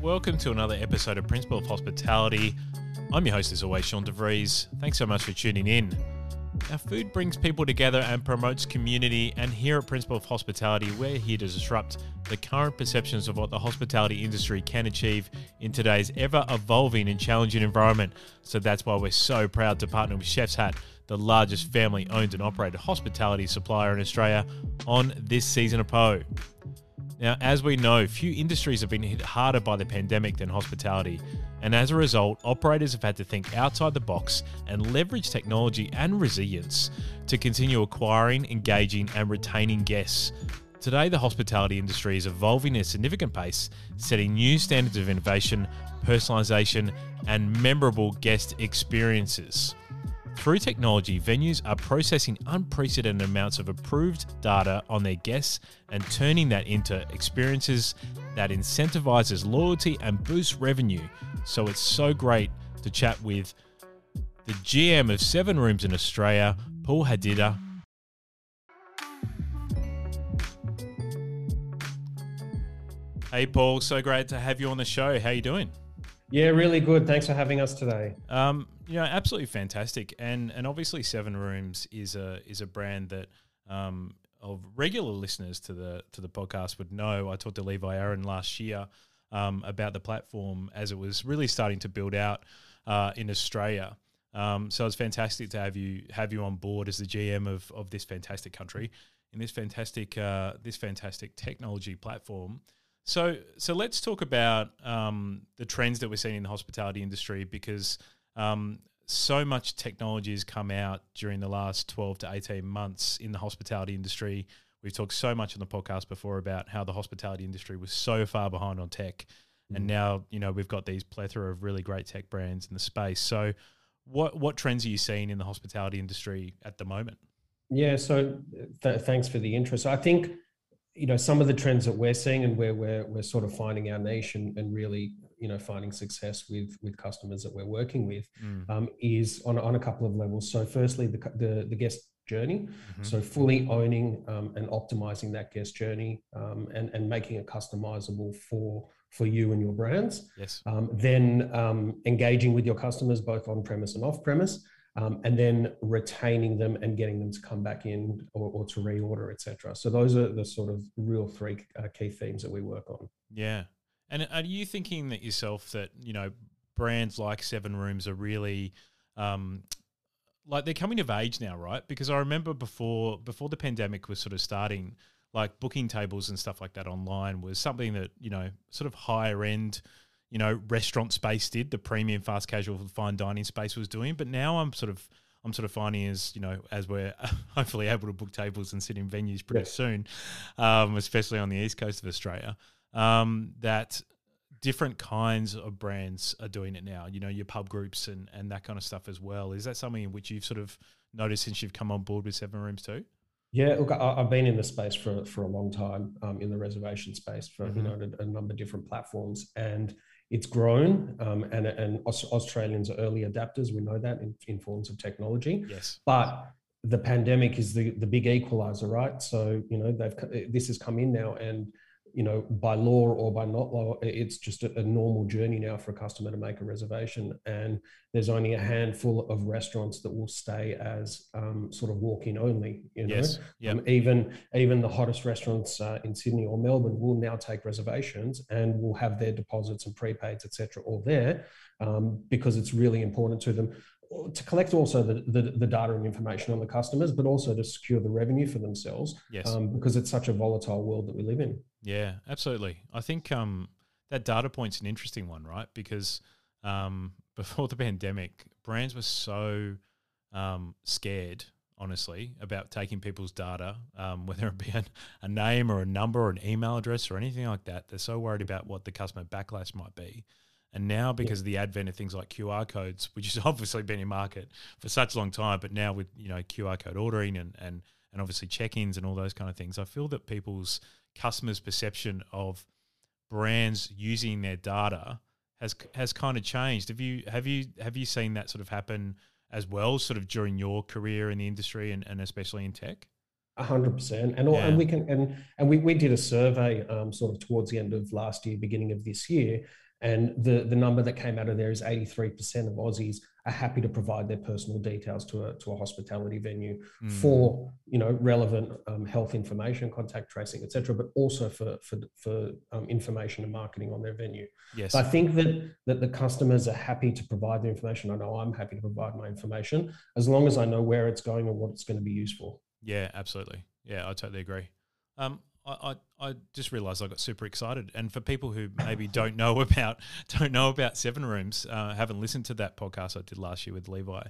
Welcome to another episode of Principle of Hospitality. I'm your host, as always, Sean DeVries. Thanks so much for tuning in. Now, food brings people together and promotes community, and here at Principle of Hospitality, we're here to disrupt the current perceptions of what the hospitality industry can achieve in today's ever evolving and challenging environment. So that's why we're so proud to partner with Chef's Hat, the largest family owned and operated hospitality supplier in Australia, on this season of PO. Now, as we know, few industries have been hit harder by the pandemic than hospitality, and as a result, operators have had to think outside the box and leverage technology and resilience to continue acquiring, engaging, and retaining guests. Today, the hospitality industry is evolving at a significant pace, setting new standards of innovation, personalization, and memorable guest experiences. Through technology, venues are processing unprecedented amounts of approved data on their guests and turning that into experiences that incentivizes loyalty and boosts revenue. So it's so great to chat with the GM of Seven Rooms in Australia, Paul Hadida. Hey Paul, so great to have you on the show. How you doing? Yeah, really good. Thanks for having us today. Um, you know, absolutely fantastic, and and obviously Seven Rooms is a is a brand that um, of regular listeners to the to the podcast would know. I talked to Levi Aaron last year um, about the platform as it was really starting to build out uh, in Australia. Um, so it's fantastic to have you have you on board as the GM of of this fantastic country in this fantastic uh, this fantastic technology platform. So so let's talk about um, the trends that we're seeing in the hospitality industry because um, so much technology has come out during the last 12 to 18 months in the hospitality industry. We've talked so much on the podcast before about how the hospitality industry was so far behind on tech. Mm. And now, you know, we've got these plethora of really great tech brands in the space. So what what trends are you seeing in the hospitality industry at the moment? Yeah, so th- thanks for the interest. I think you know some of the trends that we're seeing and where we're we're sort of finding our niche and, and really you know finding success with with customers that we're working with mm. um, is on, on a couple of levels. So firstly the the, the guest journey. Mm-hmm. so fully owning um, and optimizing that guest journey um, and and making it customizable for for you and your brands. Yes. Um, then um, engaging with your customers both on premise and off premise um, and then retaining them and getting them to come back in or, or to reorder, etc. So those are the sort of real three uh, key themes that we work on. Yeah, and are you thinking that yourself that you know brands like Seven Rooms are really um, like they're coming of age now, right? Because I remember before before the pandemic was sort of starting, like booking tables and stuff like that online was something that you know sort of higher end you know restaurant space did, the premium fast casual fine dining space was doing. But now I'm sort of I'm sort of finding as you know as we're hopefully able to book tables and sit in venues pretty yes. soon, um, especially on the east coast of Australia, um, that different kinds of brands are doing it now. You know, your pub groups and and that kind of stuff as well. Is that something in which you've sort of noticed since you've come on board with Seven Rooms too? Yeah, look, I, have been in the space for for a long time, um, in the reservation space for mm-hmm. you know a, a, number of different platforms, and it's grown, um, and, and Australians are early adapters. We know that in, in forms of technology. Yes. But the pandemic is the, the big equalizer, right? So, you know, they've this has come in now, and you know, by law or by not law, it's just a, a, normal journey now for a customer to make a reservation. And there's only a handful of restaurants that will stay as um, sort of walk-in only. You know, yes. yep. um, even even the hottest restaurants uh, in Sydney or Melbourne will now take reservations and will have their deposits and prepaids, etc., all there um, because it's really important to them to collect also the, the, the, data and information on the customers, but also to secure the revenue for themselves. Yes. Um, because it's such a volatile world that we live in. Yeah, absolutely. I think um, that data point's an interesting one, right? Because um, before the pandemic, brands were so um, scared, honestly, about taking people's data, um, whether it be a, a name or a number or an email address or anything like that. They're so worried about what the customer backlash might be and now, because yeah. of the advent of things like QR codes, which has obviously been in market for such a long time, but now with you know QR code ordering and and and obviously check-ins and all those kind of things, I feel that people's customers' perception of brands using their data has has kind of changed. Have you have you have you seen that sort of happen as well, sort of during your career in the industry and, and especially in tech? A hundred percent, and all, Yeah. and we can and and we, we did a survey um, sort of towards the end of last year, beginning of this year, and the the number that came out of there is eighty three percent of Aussies are happy to provide their personal details to a to a hospitality venue Mm. for you know relevant um, health information, contact tracing, etc., but also for for for um, information and marketing on their venue. yes, So I think that that the customers are happy to provide the information. I know I'm happy to provide my information as long as I know where it's going and what it's going to be used for. Yeah, absolutely. Yeah, I totally agree. Um, I, I, I just realised I got super excited, and for people who maybe don't know about don't know about Seven Rooms, uh, haven't listened to that podcast I did last year with Levi.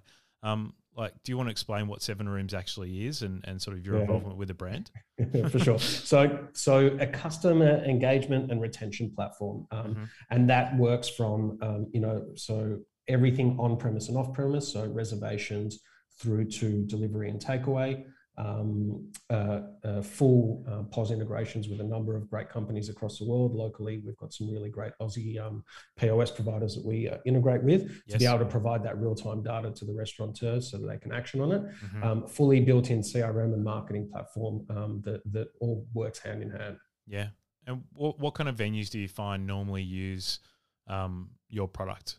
Um, like, do you want to explain what Seven Rooms actually is and, and sort of your Yeah. involvement with the brand? for sure. So, so a customer engagement and retention platform, um, Mhm. and that works from um, you know so everything on premise and off premise, so reservations through to delivery and takeaway. Um, uh, uh, full uh, POS integrations with a number of great companies across the world. Locally, we've got some really great Aussie um, POS providers that we uh, integrate with to be able to provide that real time data to the restaurateurs so that they can action on it Mhm. um, fully built-in CRM and marketing platform um, that that all works hand in hand. yeah. And what, what kind of venues do you find normally use um, your product?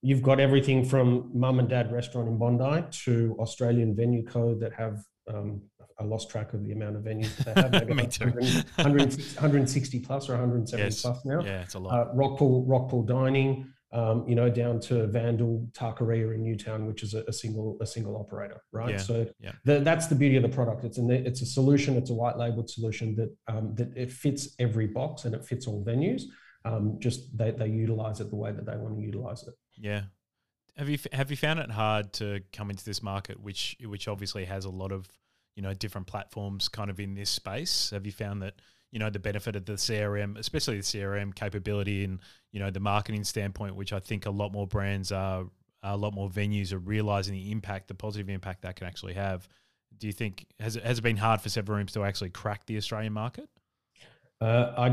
You've got everything from mum and dad restaurant in Bondi to Australian venue code that have. Um, I lost track of the amount of venues that they have. Me too. 100 100 160 plus or 170 Yes. plus now. Yeah, it's a lot. Uh, Rockpool, Rockpool Dining, um, you know, down to Vandal, Taqueria in Newtown, which is a, a single a single operator, right? Yeah, So yeah. the, that's the beauty of the product. It's an it's a solution. It's a white labeled solution that um, that it fits every box and it fits all venues. Um, just they they utilize it the way that they want to utilize it. Yeah. Have you have you found it hard to come into this market, which which obviously has a lot of you know different platforms kind of in this space? Have you found that you know the benefit of the CRM, especially the CRM capability and you know the marketing standpoint, which I think a lot more brands are, a lot more venues are realizing the impact, the positive impact that can actually have. Do you think has it has it been hard for Seven Rooms to actually crack the Australian market? Uh, I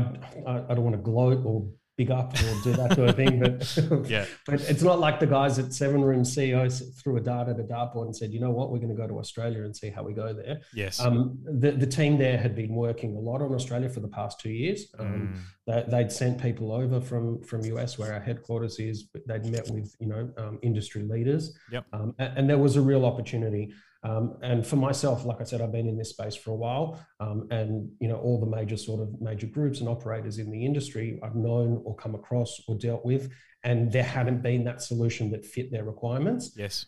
I don't want to gloat or big up or do that sort of thing, but Yeah. but it's not like the guys at Seven Room CEOs threw a dart at a dartboard and said, you know what, we're going to go to Australia and see how we go there. Yes. Um, the, the team there had been working a lot on Australia for the past two years. Um, Mm, they, they'd sent people over from from US where our headquarters is. but They'd met with you know um, industry leaders. Yep. Um, and, and there was a real opportunity. Um, and for myself, like I said, I've been in this space for a while, um, and you know all the major sort of major groups and operators in the industry I've known or come across or dealt with, and there hadn't been that solution that fit their requirements yes.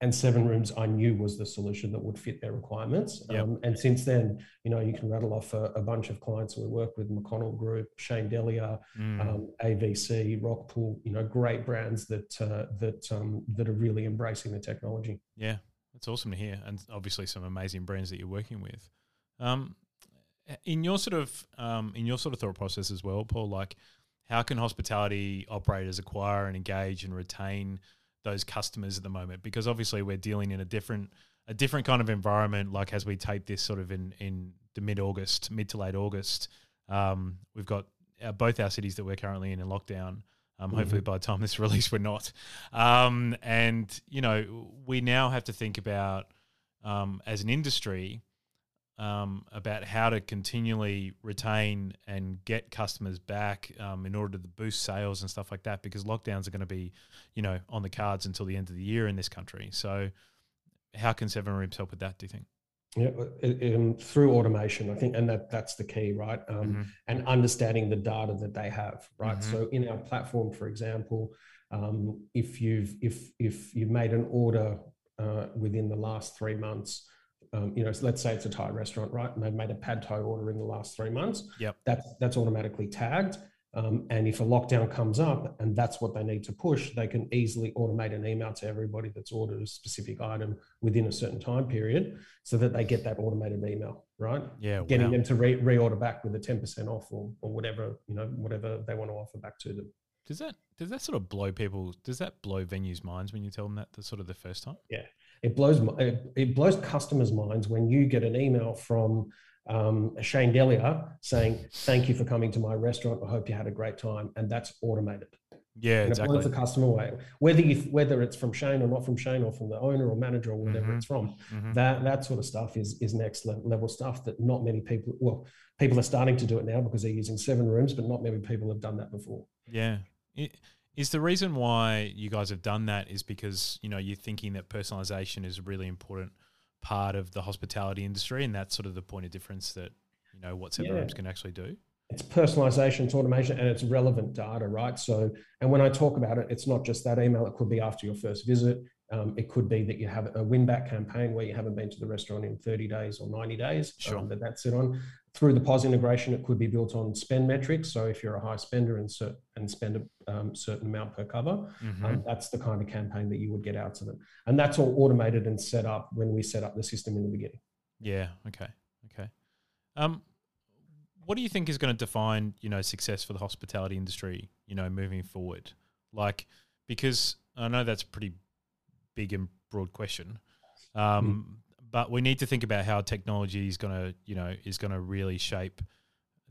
and seven rooms I knew was the solution that would fit their requirements. Yep. Um, and since then, you know, you can rattle off a, a bunch of clients we work with: McConnell Group, Shane Delia, Mm, um, AVC, Rockpool. You know, great brands that uh, that um, that are really embracing the technology. Yeah, that's awesome to hear, and obviously some amazing brands that you're working with. Um, in your sort of um, in your sort of thought process as well, Paul, like how can hospitality operators acquire and engage and retain those customers at the moment? Because obviously we're dealing in a different a different kind of environment. Like as we tape this sort of in in the mid August, mid to late August, um, we've got uh, both our cities that we're currently in in lockdown. Um, Hopefully, by the time this release, we're not. Um, and you know, we now have to think about um, as an industry um, about how to continually retain and get customers back um, in order to boost sales and stuff like that. Because lockdowns are going to be, you know, on the cards until the end of the year in this country. So, how can Seven Rooms help with that? Do you think? Yeah, uh, um, through automation, I think, and that that's the key, right? Um, Mhm. and understanding the data that they have, right? Mhm. So in our platform, for example, um, if you've if if you've made an order uh, within the last three months, um, you know, let's say it's a Thai restaurant, right? And they've made a pad Thai order in the last three months. Yep. That's that's automatically tagged. Um, and if a lockdown comes up and that's what they need to push, they can easily automate an email to everybody that's ordered a specific item within a certain time period so that they get that automated email, right? Yeah, Getting wow. them to re- reorder back with a 10% off or, or whatever, you know, whatever they want to offer back to them. Does that does that sort of blow people? Does that blow venues' minds when you tell them that the sort of the first time? Yeah, it blows it, it blows customers' minds when you get an email from um, Shane Delia saying, "Thank you for coming to my restaurant. I hope you had a great time," and that's automated. Yeah, and exactly. It the customer way, whether you whether it's from Shane or not from Shane or from the owner or manager or whatever Mhm. it's from. Mhm. That that sort of stuff is is next level stuff that not many people. Well, people are starting to do it now because they're using seven rooms, but not many people have done that before. Yeah. I- Is the reason why you guys have done that is because, you know, you're thinking that personalization is really important part of the hospitality industry and that's sort of the point of difference that, you know, what Yeah. Rooms can actually do? it's personalization, it's automation, and it's relevant data, right? So, and when I talk about it, it's not just that email. It could be after your first visit. Um, it could be that you have a win back campaign where you haven't been to the restaurant in 30 days or 90 days Sure. um, that that's it on. Through the POS integration, it could be built on spend metrics. So if you're a high spender and, cer- and spend a um, certain amount per cover, Mhm. um, that's the kind of campaign that you would get out to them. And that's all automated and set up when we set up the system in the beginning. Yeah. Okay. Okay. Um, what do you think is going to define, you know, success for the hospitality industry, you know, moving forward? Like, because I know that's a pretty big and broad question, um, but we need to think about how technology is going to, you know, is going to really shape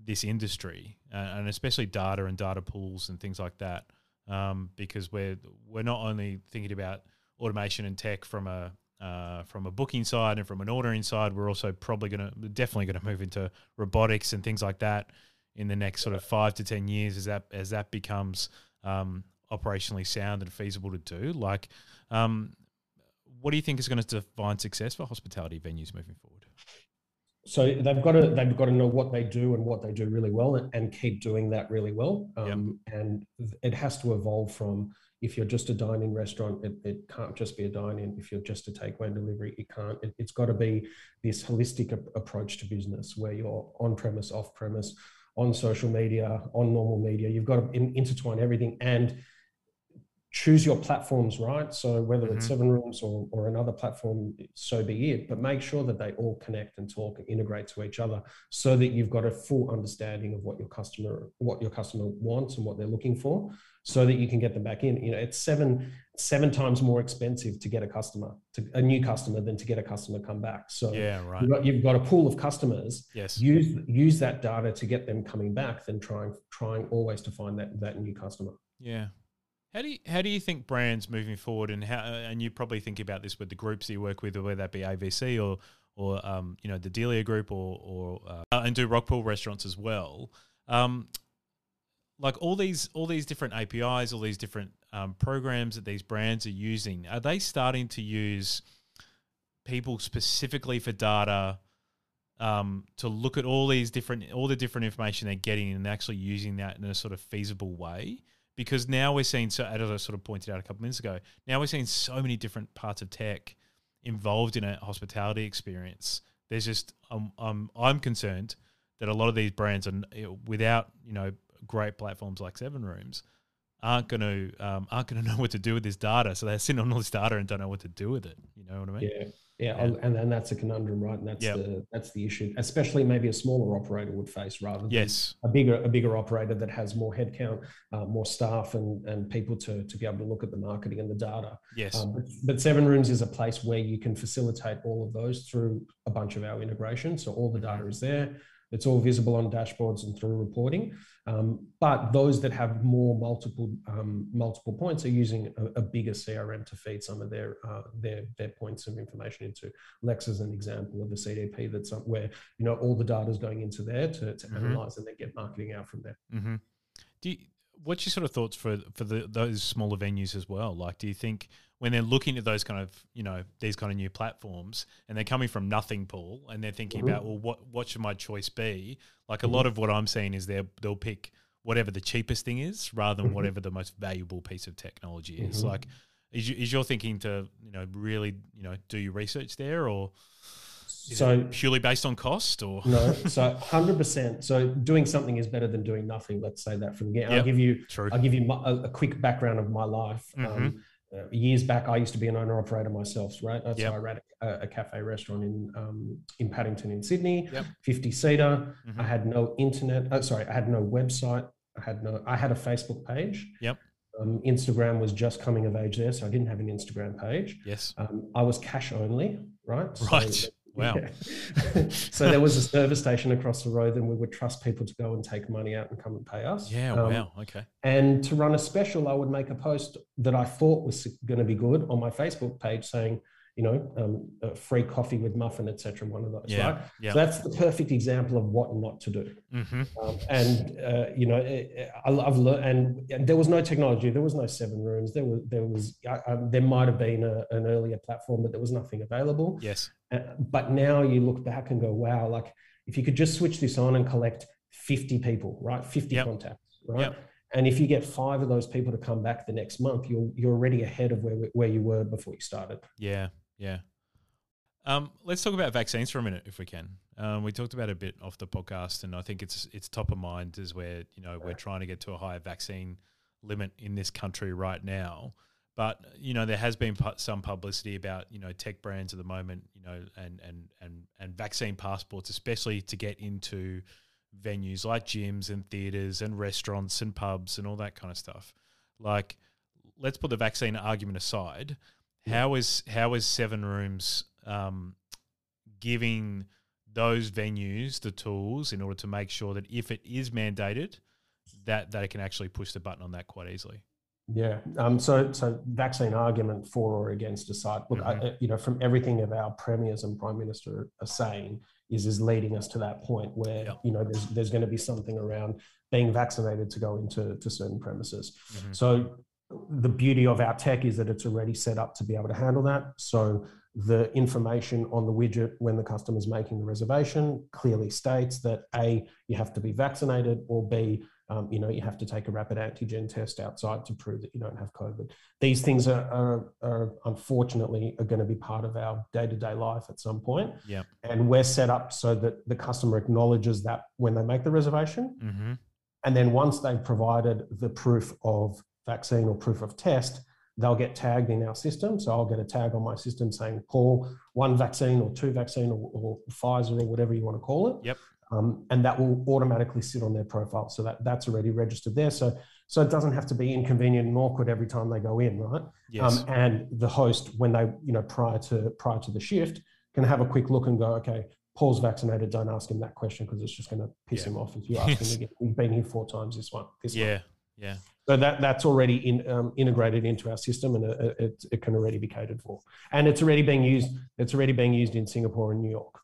this industry, uh, and especially data and data pools and things like that, um, because we're we're not only thinking about automation and tech from a uh, from a booking side and from an ordering side, we're also probably going to definitely going to move into robotics and things like that in the next sort of five to ten years as that as that becomes um, operationally sound and feasible to do. Like, um, what do you think is going to define success for hospitality venues moving forward? so they've got to they've got to know what they do and what they do really well and, and keep doing that really well. Um, and it has to evolve from if you're just a dine-in restaurant it, it can't just be a dine-in. If you're just a takeaway and delivery it can't. It, has got to be this holistic ap- approach to business where you're on premise off premise on social media on normal media. You've got to in, intertwine everything and choose your platforms right so whether it's Mhm. seven rooms or, or another platform so be it but make sure that they all connect and talk and integrate to each other so that you've got a full understanding of what your customer what your customer wants and what they're looking for so that you can get them back in you know it's seven seven times more expensive to get a customer to a new customer than to get a customer come back so Yeah, right. you've, got, you've got a pool of customers Yes. use use that data to get them coming back than trying trying always to find that that new customer Yeah. How do you, how do you think brands moving forward and how and you probably think about this with the groups you work with, whether that be AVC or or um, you know the Delia Group or or uh, and do Rockpool restaurants as well. Um, like all these all these different APIs, all these different um, programs that these brands are using, are they starting to use people specifically for data um, to look at all these different all the different information they're getting and actually using that in a sort of feasible way? Because now we're seeing so as I sort of pointed out a couple minutes ago, now we're seeing so many different parts of tech involved in a hospitality experience. There's just um, um, I'm concerned that a lot of these brands are without you know great platforms like Seven Rooms aren't going to um, aren't going to know what to do with this data. So they're sitting on all this data and don't know what to do with it. You know what I mean? yeah yeah, Yeah. and then that's a conundrum right and that's Yep. the that's the issue especially maybe a smaller operator would face rather than Yes. a bigger a bigger operator that has more headcount uh, more staff and and people to to be able to look at the marketing and the data Yes. Um, but, but Seven Rooms is a place where you can facilitate all of those through a bunch of our integration. So all the data is there. It's all visible on dashboards and through reporting. Um, but those that have more multiple um, multiple points are using a, a, bigger CRM to feed some of their uh, their their points of information into. Lexer is an example of a CDP that's where you know all the data is going into there to, to Mhm. analyze and then get marketing out from there. Mm-hmm. Do you, what's your sort of thoughts for for the, those smaller venues as well? Like, do you think when they're looking at those kind of you know these kind of new platforms and they're coming from nothing, Paul, and they're thinking Mhm. about well, what what should my choice be? Like Mhm. a lot of what I'm seeing is they they'll pick whatever the cheapest thing is rather than Mhm. whatever the most valuable piece of technology is. Mhm. Like, is you, is your thinking to you know really you know do your research there or So purely based on cost or no, so hundred percent. So doing something is better than doing nothing. Let's say that from the get. I'll give you true? I'll give you my, a, a quick background of my life. Mm-hmm. Um, uh, years back, I used to be an owner operator myself, right? So Yep. I ran a, a cafe restaurant in um, in Paddington in Sydney, Yep. fifty seater. Mhm. I had no internet. Oh, sorry, I had no website. I had no. I had a Facebook page. Yep. Um, Instagram was just coming of age there, so I didn't have an Instagram page. Yes. Um, I was cash only, right? So Right. Wow. Yeah. so there was a service station across the road, and we would trust people to go and take money out and come and pay us. Yeah. Um, wow. Okay. And to run a special, I would make a post that I thought was going to be good on my Facebook page saying, you know, um, free coffee with muffin, etc. One of those, yeah, right? Yeah. So that's the perfect example of what not to do. Mm-hmm. Um, and uh, you know, I, have learned, and, and, there was no technology, there was no seven rooms, there was there was um, there might have been a, an earlier platform, but there was nothing available. Yes. Uh, but now you look back and go, wow, like if you could just switch this on and collect fifty people, right, fifty yep. contacts, right. Yep. And if you get five of those people to come back the next month, you're you're already ahead of where where you were before you started. Yeah, yeah. Um, let's talk about vaccines for a minute, if we can. Um, we talked about it a bit off the podcast, and I think it's it's top of mind as where you know we're trying to get to a higher vaccine limit in this country right now. But you know there has been pu- some publicity about you know tech brands at the moment, you know, and and and and vaccine passports, especially to get into venues like gyms and theaters and restaurants and pubs and all that kind of stuff. Like, let's put the vaccine argument aside how is how is Seven Rooms um, giving those venues the tools in order to make sure that if it is mandated, that that it can actually push the button on that quite easily? Yeah. Um, so, so vaccine argument for or against aside. Look, mm-hmm. I, you know, from everything that our premiers and prime minister are saying, is is leading us to that point where yep. you know there's there's going to be something around being vaccinated to go into to certain premises. Mm-hmm. So the beauty of our tech is that it's already set up to be able to handle that. So the information on the widget when the customer is making the reservation clearly states that A, you have to be vaccinated, or B, um, you know, you have to take a rapid antigen test outside to prove that you don't have COVID. These things are, are, are unfortunately are going to be part of our day-to-day life at some point. Yeah. And we're set up so that the customer acknowledges that when they make the reservation. Mm-hmm. And then once they've provided the proof of vaccine or proof of test, they'll get tagged in our system. So I'll get a tag on my system saying, call one vaccine or two vaccine or, or Pfizer or whatever you want to call it. Yep. Um, and that will automatically sit on their profile. So that, that's already registered there. So so it doesn't have to be inconvenient and awkward every time they go in, right? Yes. Um, and the host, when they, you know, prior to prior to the shift, can have a quick look and go, okay, Paul's vaccinated. Don't ask him that question because it's just going to piss yeah. him off if you ask him again. We've been here four times this one. This yeah, yeah. So that that's already in, um, integrated into our system, and it, it, it, can already be catered for. And it's already being used. It's already being used in Singapore and New York.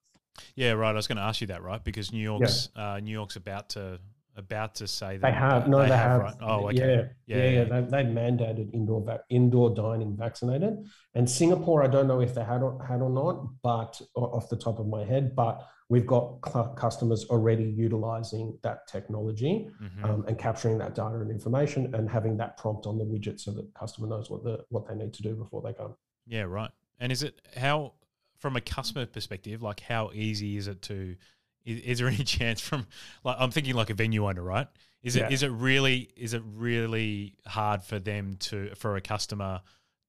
Yeah, right. I was going to ask you that, right? Because New York's yeah. uh, New York's about to about to say that they have. No, they, they have. have. Right? Oh, okay. Yeah, yeah, yeah. yeah. They, they've mandated indoor va- indoor dining vaccinated, and Singapore. I don't know if they had or, had or not, but off the top of my head, but we've got cl- customers already utilizing that technology mm-hmm. um, and capturing that data and information and having that prompt on the widget so that the customer knows what the what they need to do before they come. Yeah, right. And is it how from a customer perspective, like how easy is it to is, is there any chance from like I'm thinking like a venue owner, right? Is it yeah. is it really is it really hard for them to for a customer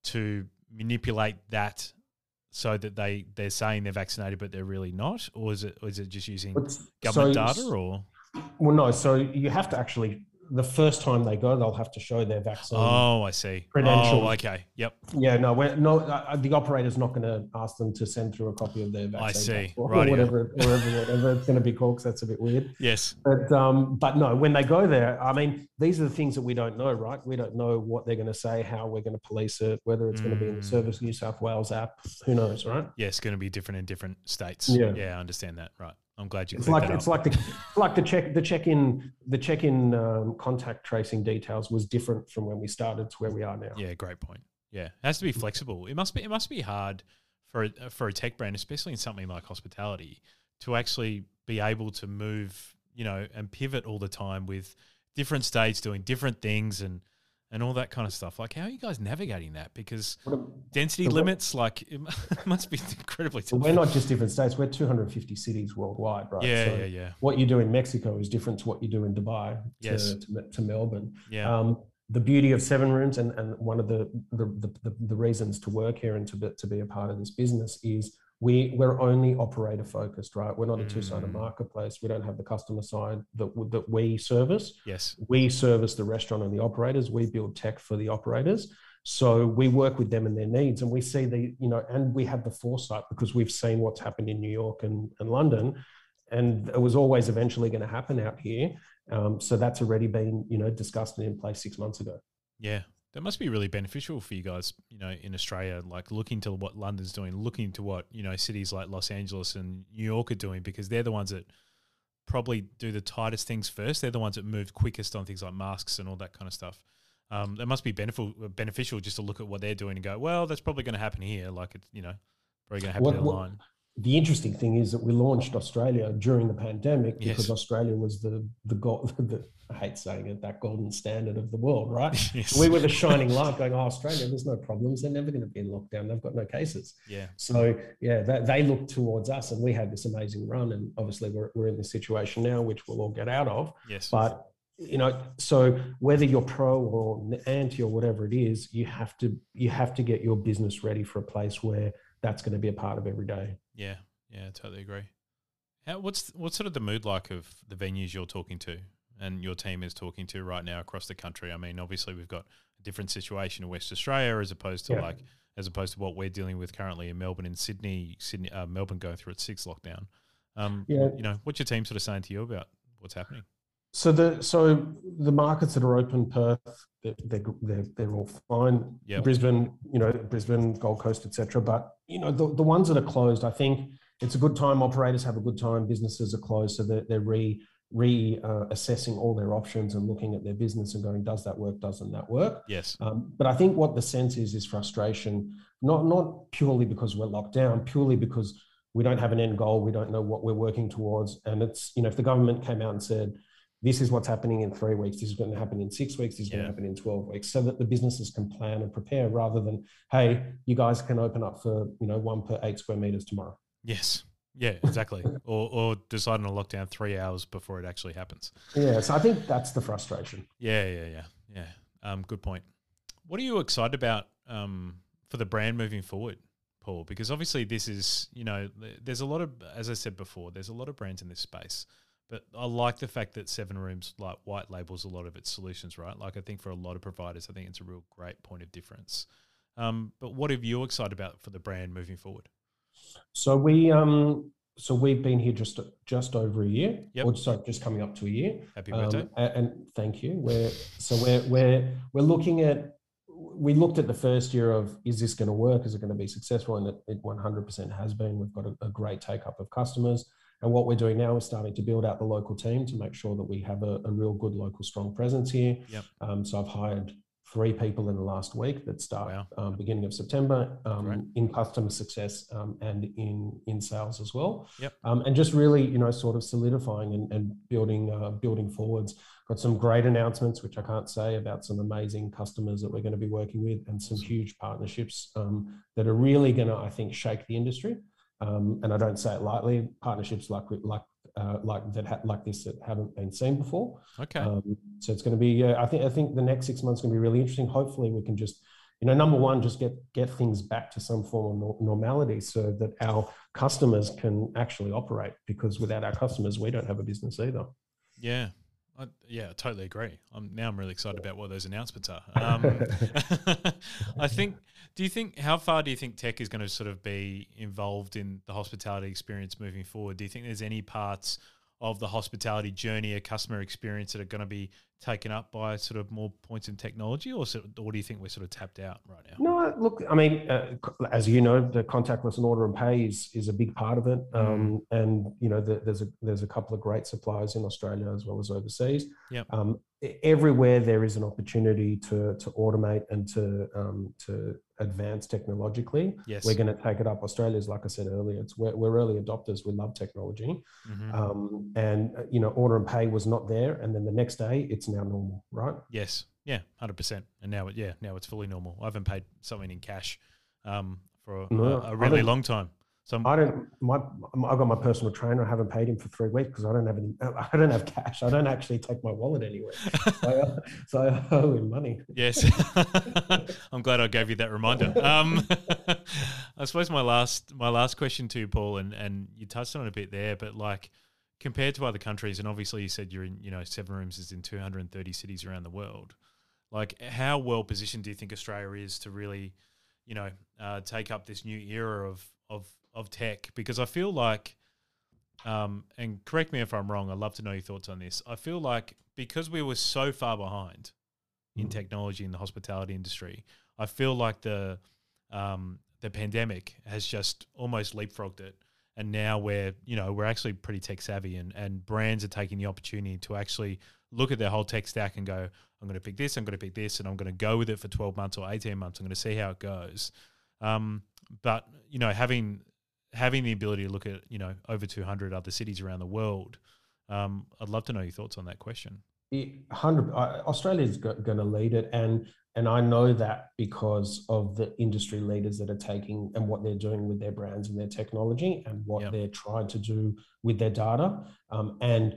to manipulate that so that they they're saying they're vaccinated but they're really not, or is it or is it just using government so, data or? Well, no. So you have to actually the first time they go, they'll have to show their vaccine. Oh, I see. Credentials. Oh, okay. Yep. Yeah. No. We're, no. Uh, the operator's not going to ask them to send through a copy of their vaccine. I see. Or right. Whatever, whatever, whatever it's going to be called, because that's a bit weird. Yes. But um, but no, when they go there, I mean, these are the things that we don't know, right? We don't know what they're going to say, how we're going to police it, whether it's mm. going to be in the mm. Service New South Wales app. Who knows, right? Yeah, it's going to be different in different states. Yeah. Yeah, I understand that. Right. I'm glad you. It's like it's like the like the check the check in the check in um, contact tracing details was different from when we started to where we are now. Yeah, great point. Yeah, it has to be flexible. It must be it must be hard for a, for a tech brand, especially in something like hospitality, to actually be able to move, you know, and pivot all the time with different states doing different things and and all that kind of stuff. Like, how are you guys navigating that? Because density limits, like, it must be incredibly tough. We're not just different states; we're 250 cities worldwide, right? Yeah, so yeah, yeah. What you do in Mexico is different to what you do in Dubai to, yes. to, to Melbourne. Yeah. Um, the beauty of seven rooms and, and one of the the, the the reasons to work here and to be, to be a part of this business is we we're only operator focused, right? We're not a two sided mm. marketplace. We don't have the customer side that that we service. Yes, we service the restaurant and the operators. We build tech for the operators. So we work with them and their needs, and we see the, you know, and we have the foresight because we've seen what's happened in New York and, and London, and it was always eventually going to happen out here. Um, so that's already been, you know, discussed and in place six months ago. Yeah, that must be really beneficial for you guys, you know, in Australia, like looking to what London's doing, looking to what, you know, cities like Los Angeles and New York are doing, because they're the ones that probably do the tightest things first. They're the ones that move quickest on things like masks and all that kind of stuff. Um, it must be beneficial, beneficial just to look at what they're doing and go, well, that's probably going to happen here. Like it's, you know, probably going to happen what, down the interesting thing is that we launched Australia during the pandemic yes. because Australia was the the, gold, the I hate saying it that golden standard of the world, right? yes. We were the shining light, going, "Oh, Australia, there's no problems. They're never going to be in lockdown. They've got no cases." Yeah. So yeah, that, they looked towards us, and we had this amazing run. And obviously, we're we're in this situation now, which we'll all get out of. Yes. But you know, so whether you're pro or anti or whatever it is, you have to you have to get your business ready for a place where that's going to be a part of every day. Yeah, yeah, totally agree. How, what's what's sort of the mood like of the venues you're talking to and your team is talking to right now across the country? I mean, obviously we've got a different situation in West Australia as opposed to yeah. like as opposed to what we're dealing with currently in Melbourne and Sydney. Sydney, uh, Melbourne going through its sixth lockdown. Um, yeah. you know, what's your team sort of saying to you about what's happening? So the so the markets that are open, Perth, they're they're, they're all fine. Yep. Brisbane, you know, Brisbane, Gold Coast, etc. But you know, the, the ones that are closed, I think it's a good time. Operators have a good time. Businesses are closed, so they're, they're re reassessing uh, all their options and looking at their business and going, does that work? Doesn't that work? Yes. Um, but I think what the sense is is frustration, not not purely because we're locked down, purely because we don't have an end goal. We don't know what we're working towards, and it's you know if the government came out and said this is what's happening in three weeks. This is going to happen in six weeks. This is yeah. going to happen in 12 weeks so that the businesses can plan and prepare rather than, hey, you guys can open up for, you know, one per eight square meters tomorrow. Yes. Yeah, exactly. or, or decide on a lockdown three hours before it actually happens. Yeah. So I think that's the frustration. Yeah. Yeah. Yeah. Yeah. Um, good point. What are you excited about um, for the brand moving forward? Paul, because obviously this is, you know, there's a lot of, as I said before, there's a lot of brands in this space but I like the fact that Seven Rooms like white labels a lot of its solutions, right? Like I think for a lot of providers, I think it's a real great point of difference. Um, but what have you excited about for the brand moving forward? So we um so we've been here just just over a year. Yep. Or sorry, just coming up to a year. Happy birthday. Um, and, and thank you. We're so we're we're we're looking at we looked at the first year of is this going to work? Is it going to be successful? And it, it 100% has been. We've got a, a great take up of customers. And what we're doing now is starting to build out the local team to make sure that we have a, a real good local strong presence here. Yep. Um, so I've hired three people in the last week that start wow. um, beginning of September um, in customer success um, and in in sales as well. Yep. Um, and just really, you know, sort of solidifying and, and building uh, building forwards. Got some great announcements, which I can't say about some amazing customers that we're going to be working with, and some huge partnerships um, that are really going to, I think, shake the industry. Um, and I don't say it lightly. Partnerships like like uh, like that ha- like this that haven't been seen before. Okay. Um, so it's going to be. Uh, I think I think the next six months going to be really interesting. Hopefully, we can just you know number one just get get things back to some form of normality so that our customers can actually operate because without our customers we don't have a business either yeah I, yeah, I totally agree. I'm, now I'm really excited about what those announcements are. Um, I think. Do you think how far do you think tech is going to sort of be involved in the hospitality experience moving forward? Do you think there's any parts of the hospitality journey, a customer experience that are going to be taken up by sort of more points in technology, or, so, or do you think we're sort of tapped out right now? No, look, I mean, uh, as you know, the contactless and order and pay is, is a big part of it, mm. um, and you know, the, there's a there's a couple of great suppliers in Australia as well as overseas. Yeah. Um, everywhere there is an opportunity to to automate and to um, to advance technologically. Yes. We're going to take it up. Australia's, like I said earlier, it's we're, we're early adopters. We love technology, mm-hmm. um, and uh, you know, order and pay was not there, and then the next day it's now normal, right? Yes. Yeah. Hundred percent. And now, yeah, now it's fully normal. I haven't paid something in cash um, for a, no, a, really long time. So I don't. My I've got my personal trainer. I haven't paid him for three weeks because I don't have any. I don't have cash. I don't actually take my wallet anywhere. so, I, so I owe him money. Yes, I'm glad I gave you that reminder. Um, I suppose my last my last question to you, Paul, and and you touched on it a bit there, but like compared to other countries, and obviously you said you're in, you know, Seven Rooms is in 230 cities around the world. Like, how well positioned do you think Australia is to really, you know, uh, take up this new era of of of tech? Because I feel like, um, and correct me if I'm wrong. I'd love to know your thoughts on this. I feel like because we were so far behind in Mm. technology in the hospitality industry, I feel like the um, the pandemic has just almost leapfrogged it. And now we're, you know, we're actually pretty tech savvy and, and brands are taking the opportunity to actually look at their whole tech stack and go, I'm going to pick this, I'm going to pick this, and I'm going to go with it for 12 months or 18 months. I'm going to see how it goes. Um, but, you know, having having the ability to look at, you know, over 200 other cities around the world, um, I'd love to know your thoughts on that question. Hundred. uh, Australia's going to lead it, and and I know that because of the industry leaders that are taking and what they're doing with their brands and their technology and what Yep. they're trying to do with their data. Um, and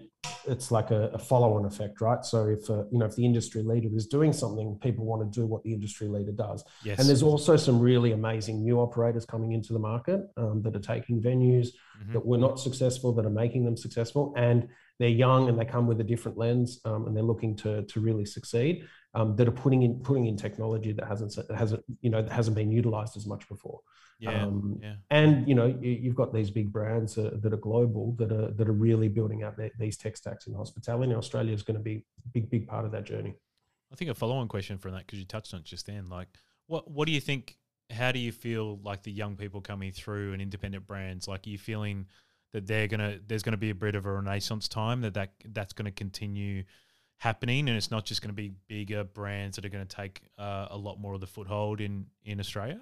it's like a, a follow-on effect, right? So if uh, you know if the industry leader is doing something, people want to do what the industry leader does. Yes. And there's also some really amazing new operators coming into the market um, that are taking venues Mhm. that were not successful that are making them successful and they're young and they come with a different lens um, and they're looking to to really succeed um, that are putting in putting in technology that hasn't hasn't you know that hasn't been utilized as much before yeah. um, yeah. and you know you, you've got these big brands uh, that are global that are that are really building out their, these tech stacks in hospitality and australia is going to be a big big part of that journey I think a follow-on question from that because you touched on it just then, like what what do you think? How do you feel like the young people coming through and independent brands? Like, are you feeling that they're gonna there's gonna be a bit of a renaissance time that that that's gonna continue happening, and it's not just gonna be bigger brands that are gonna take uh, a lot more of the foothold in in Australia.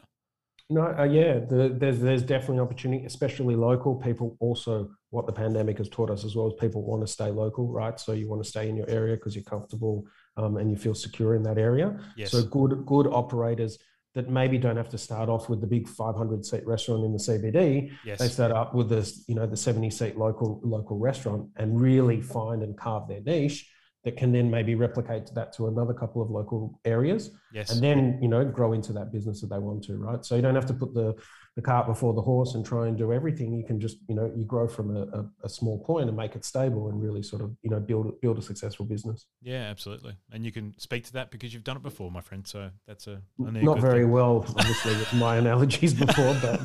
No, uh, yeah, the, there's there's definitely opportunity, especially local people. Also, what the pandemic has taught us as well is people want to stay local, right? So you want to stay in your area because you're comfortable um, and you feel secure in that area. Yes. So good good operators that maybe don't have to start off with the big 500 seat restaurant in the CBD. yes. They start up with this, you know, the 70 seat local local restaurant and really find and carve their niche that can then maybe replicate that to another couple of local areas yes. and then you know grow into that business that they want to right so you don't have to put the the cart before the horse and try and do everything you can just you know you grow from a, a, a small point and make it stable and really sort of you know build build a successful business yeah, absolutely. And you can speak to that because you've done it before, my friend. So that's a a not very thing. well obviously with my analogies before but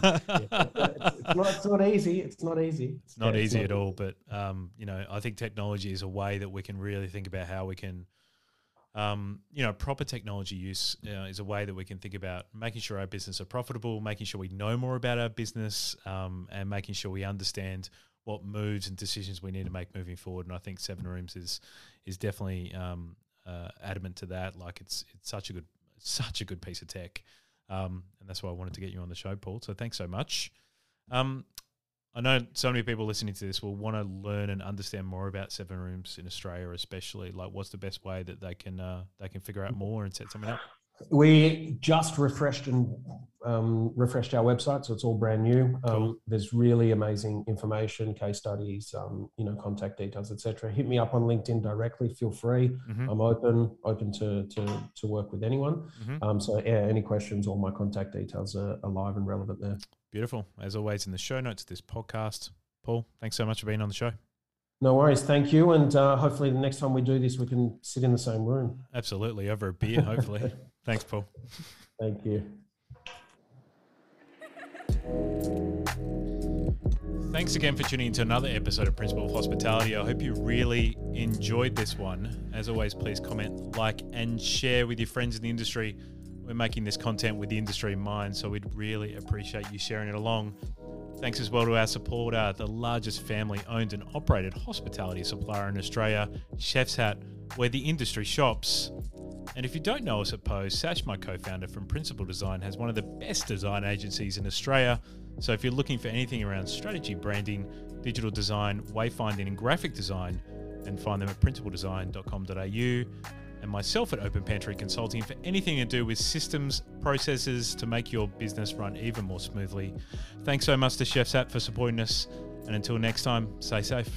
yeah, it's, it's not it's not easy it's not easy It's not Yeah, easy at all, but um, you know, I think technology is a way that we can really think about how we can, um, you know, proper technology use uh, is a way that we can think about making sure our business are profitable, making sure we know more about our business, um, and making sure we understand what moves and decisions we need to make moving forward. And I think Seven Rooms is is definitely um, uh, adamant to that. Like it's it's such a good such a good piece of tech, um, and that's why I wanted to get you on the show, Paul. So thanks so much. I know so many people listening to this will want to learn and understand more about Seven Rooms in Australia, especially. Like, what's the best way that they can uh, they can figure out more and set something up? We just refreshed and um, refreshed our website, so it's all brand new. Um, Cool. There's really amazing information, case studies, um, you know, contact details, etc. Hit me up on LinkedIn directly. Feel free. Mhm. I'm open, open to to, to work with anyone. Mhm. Um, so yeah, any questions, all my contact details are, are live and relevant there. Beautiful. As always, in the show notes of this podcast, Paul, thanks so much for being on the show. No worries. Thank you, and uh, hopefully the next time we do this, we can sit in the same room. Absolutely. Over a beer, hopefully. thanks, Paul. Thank you. Thanks again for tuning into another episode of Principle of Hospitality. I hope you really enjoyed this one. As always, please comment, like, and share with your friends in the industry. We're making this content with the industry in mind, so we'd really appreciate you sharing it along. Thanks as well to our supporter, the largest family owned and operated hospitality supplier in Australia, Chef's Hat, where the industry shops. And if you don't know us at Pose, Sash, my co founder from Principal Design, has one of the best design agencies in Australia. So if you're looking for anything around strategy, branding, digital design, wayfinding, and graphic design, then find them at principaldesign.com.au and myself at Open Pantry Consulting for anything to do with systems, processes to make your business run even more smoothly. Thanks so much to Chef's Hat for supporting us. And until next time, stay safe.